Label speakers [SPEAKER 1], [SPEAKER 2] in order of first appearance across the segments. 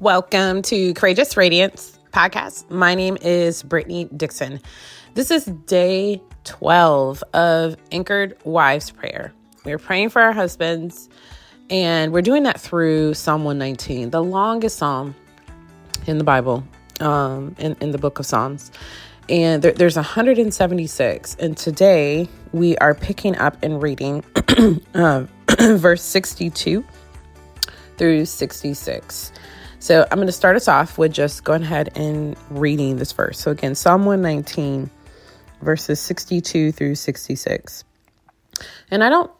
[SPEAKER 1] Welcome to Courageous Radiance podcast. My name is Brittany Dixon. This is day 12 of Anchored Wives Prayer. We're praying for our husbands, and we're doing that through Psalm 119, the longest psalm in the Bible, um, in, in the book of Psalms. And there, there's 176. And today we are picking up and reading uh, verse 62 through 66. So I'm going to start us off with just going ahead and reading this verse. So again, Psalm 119, verses 62 through 66. And I don't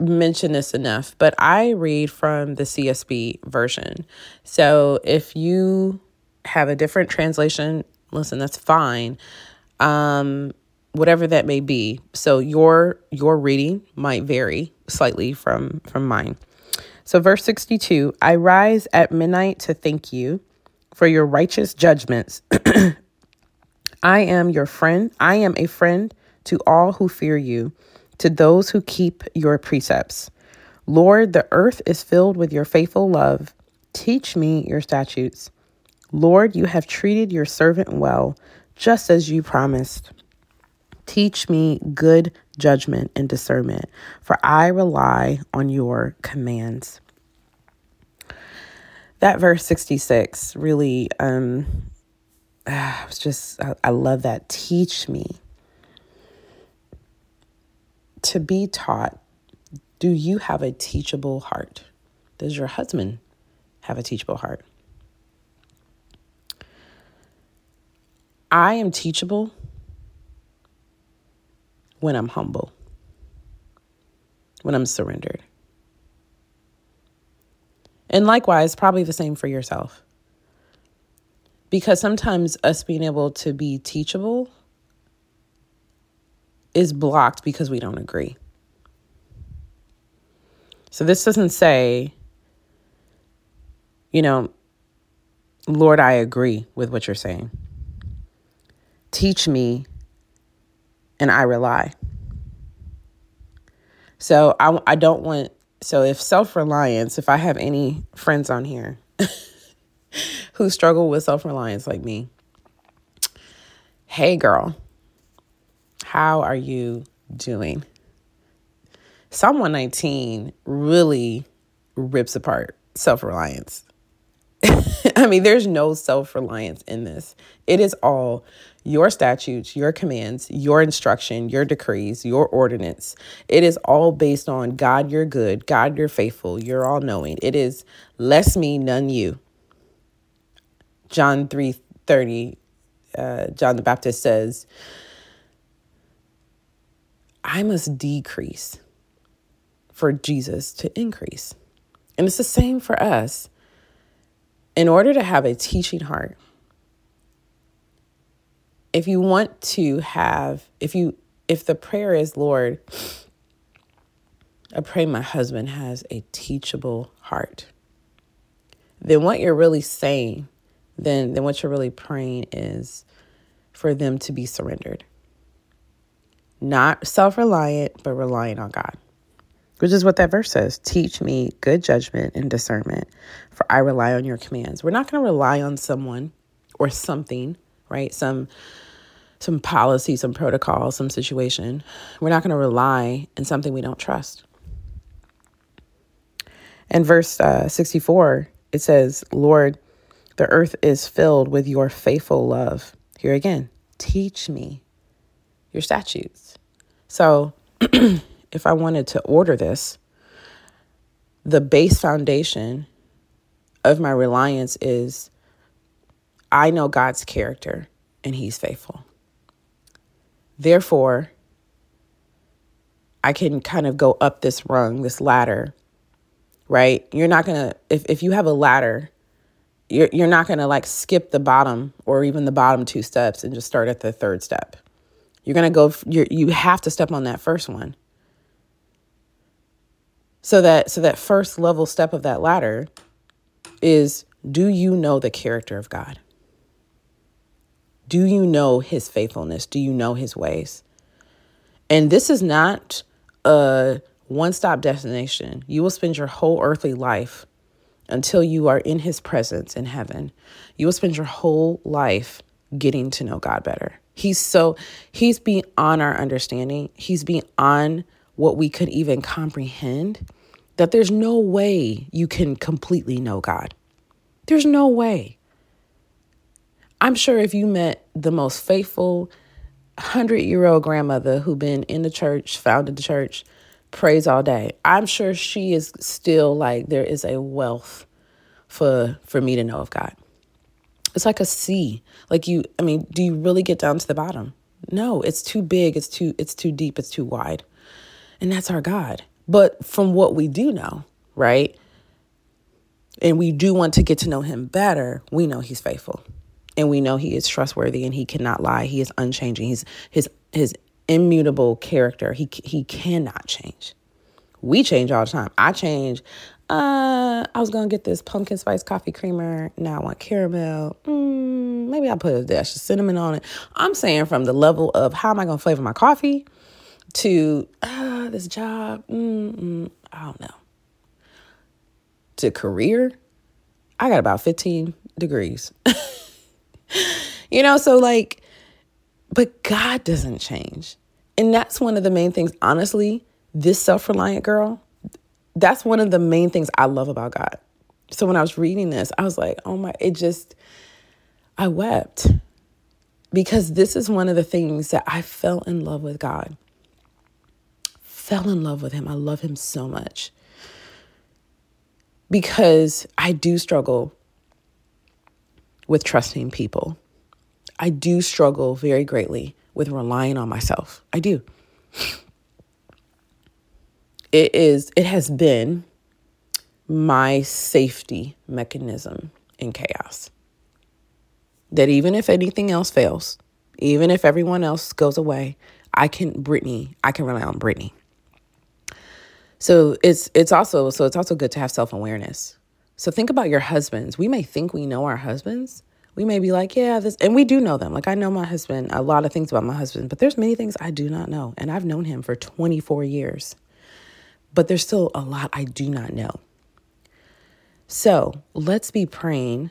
[SPEAKER 1] mention this enough, but I read from the CSB version. So if you have a different translation, listen, that's fine. Um, whatever that may be. So your your reading might vary slightly from from mine. So, verse 62 I rise at midnight to thank you for your righteous judgments. I am your friend. I am a friend to all who fear you, to those who keep your precepts. Lord, the earth is filled with your faithful love. Teach me your statutes. Lord, you have treated your servant well, just as you promised. Teach me good judgment and discernment, for I rely on your commands. That verse 66 really, um, I was just, I, I love that. Teach me to be taught. Do you have a teachable heart? Does your husband have a teachable heart? I am teachable when I'm humble, when I'm surrendered. And likewise, probably the same for yourself. Because sometimes us being able to be teachable is blocked because we don't agree. So this doesn't say, you know, Lord, I agree with what you're saying. Teach me and I rely. So I, I don't want, so if self reliance, if I have any friends on here who struggle with self reliance like me, hey girl, how are you doing? Psalm 119 really rips apart self reliance. I mean, there's no self reliance in this. It is all your statutes, your commands, your instruction, your decrees, your ordinance. It is all based on God, you're good, God, you're faithful, you're all knowing. It is less me, none you. John 3 30, uh, John the Baptist says, I must decrease for Jesus to increase. And it's the same for us in order to have a teaching heart, if you want to have, if you, if the prayer is, Lord, I pray my husband has a teachable heart, then what you're really saying, then, then what you're really praying is for them to be surrendered. Not self reliant, but relying on God which is what that verse says teach me good judgment and discernment i rely on your commands. We're not going to rely on someone or something right? Some some policy some protocol some situation. We're not going to rely on something we don't trust. And verse uh, 64 it says lord the earth is filled with your faithful love. Here again teach me your statutes. So if I wanted to order this, the base foundation of my reliance is I know God's character and He's faithful. Therefore, I can kind of go up this rung, this ladder, right? You're not gonna, if, if you have a ladder, you're, you're not gonna like skip the bottom or even the bottom two steps and just start at the third step. You're gonna go, you you have to step on that first one so that so that first level step of that ladder is do you know the character of God? Do you know his faithfulness? Do you know his ways? And this is not a one stop destination. You will spend your whole earthly life until you are in his presence in heaven. You will spend your whole life getting to know God better. He's so, he's beyond our understanding. He's beyond what we could even comprehend. That there's no way you can completely know God. There's no way. I'm sure if you met the most faithful 100 year old grandmother who been in the church, founded the church, prays all day, I'm sure she is still like there is a wealth for for me to know of God. It's like a sea. Like you I mean, do you really get down to the bottom? No, it's too big, it's too it's too deep, it's too wide. And that's our God. But from what we do know, right? And we do want to get to know him better, we know he's faithful. And we know he is trustworthy and he cannot lie. He is unchanging. He's his his immutable character. He he cannot change. We change all the time. I change. Uh, I was gonna get this pumpkin spice coffee creamer. Now I want caramel. Mm, maybe I'll put a dash of cinnamon on it. I'm saying from the level of how am I gonna flavor my coffee to uh, this job. Mm, mm, I don't know. To career, I got about 15 degrees. you know, so like, but God doesn't change. And that's one of the main things, honestly, this self reliant girl, that's one of the main things I love about God. So when I was reading this, I was like, oh my, it just, I wept because this is one of the things that I fell in love with God. Fell in love with Him. I love Him so much because I do struggle with trusting people. I do struggle very greatly with relying on myself. I do. It is it has been my safety mechanism in chaos. That even if anything else fails, even if everyone else goes away, I can Brittany, I can rely on Brittany. So it's it's also so it's also good to have self-awareness. So think about your husbands. We may think we know our husbands. We may be like, yeah, this, and we do know them. Like I know my husband, a lot of things about my husband, but there's many things I do not know. And I've known him for 24 years. But there's still a lot I do not know. So let's be praying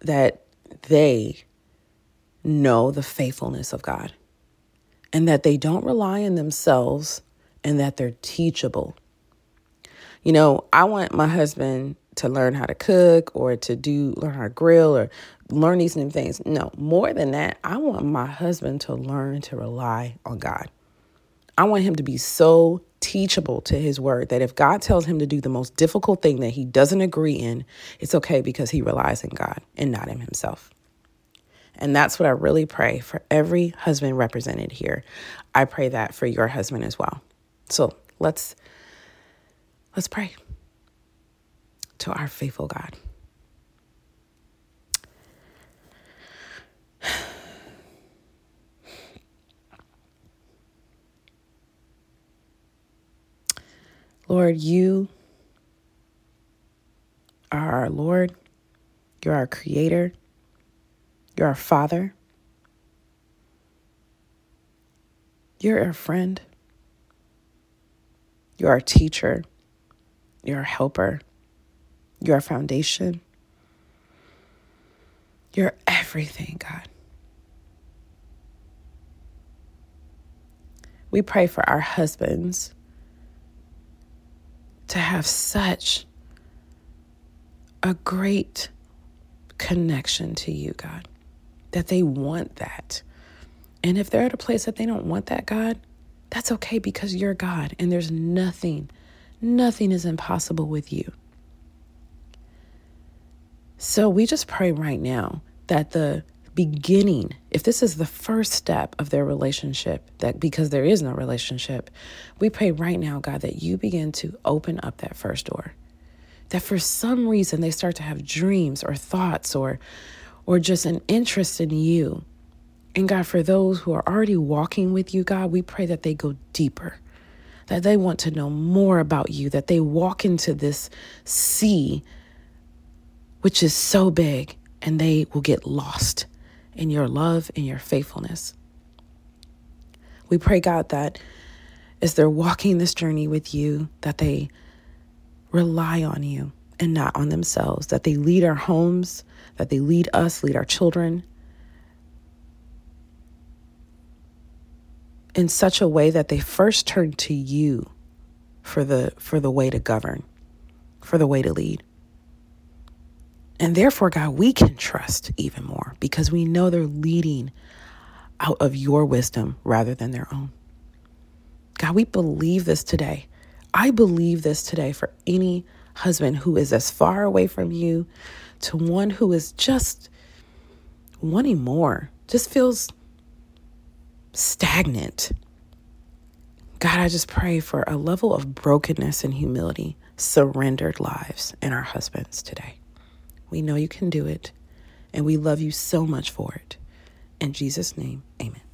[SPEAKER 1] that they know the faithfulness of God and that they don't rely on themselves and that they're teachable you know, I want my husband to learn how to cook or to do learn how to grill or learn these new things. No, more than that, I want my husband to learn to rely on God. I want him to be so teachable to his word that if God tells him to do the most difficult thing that he doesn't agree in, it's okay because he relies in God and not in himself. And that's what I really pray for every husband represented here. I pray that for your husband as well. So let's Let's pray to our faithful God. Lord, you are our Lord. You're our creator. You're our father. You're our friend. You're our teacher. You're a helper. You're a foundation. You're everything, God. We pray for our husbands to have such a great connection to you, God, that they want that. And if they're at a place that they don't want that, God, that's okay because you're God and there's nothing Nothing is impossible with you. So we just pray right now that the beginning, if this is the first step of their relationship, that because there is no relationship, we pray right now, God, that you begin to open up that first door. That for some reason they start to have dreams or thoughts or or just an interest in you. And God, for those who are already walking with you, God, we pray that they go deeper that they want to know more about you, that they walk into this sea, which is so big, and they will get lost in your love and your faithfulness. We pray, God, that as they're walking this journey with you, that they rely on you and not on themselves, that they lead our homes, that they lead us, lead our children in such a way that they first turn to you for the for the way to govern, for the way to lead. And therefore, God, we can trust even more because we know they're leading out of your wisdom rather than their own. God, we believe this today. I believe this today for any husband who is as far away from you to one who is just wanting more, just feels stagnant. God, I just pray for a level of brokenness and humility, surrendered lives in our husbands today. We know you can do it, and we love you so much for it. In Jesus' name, amen.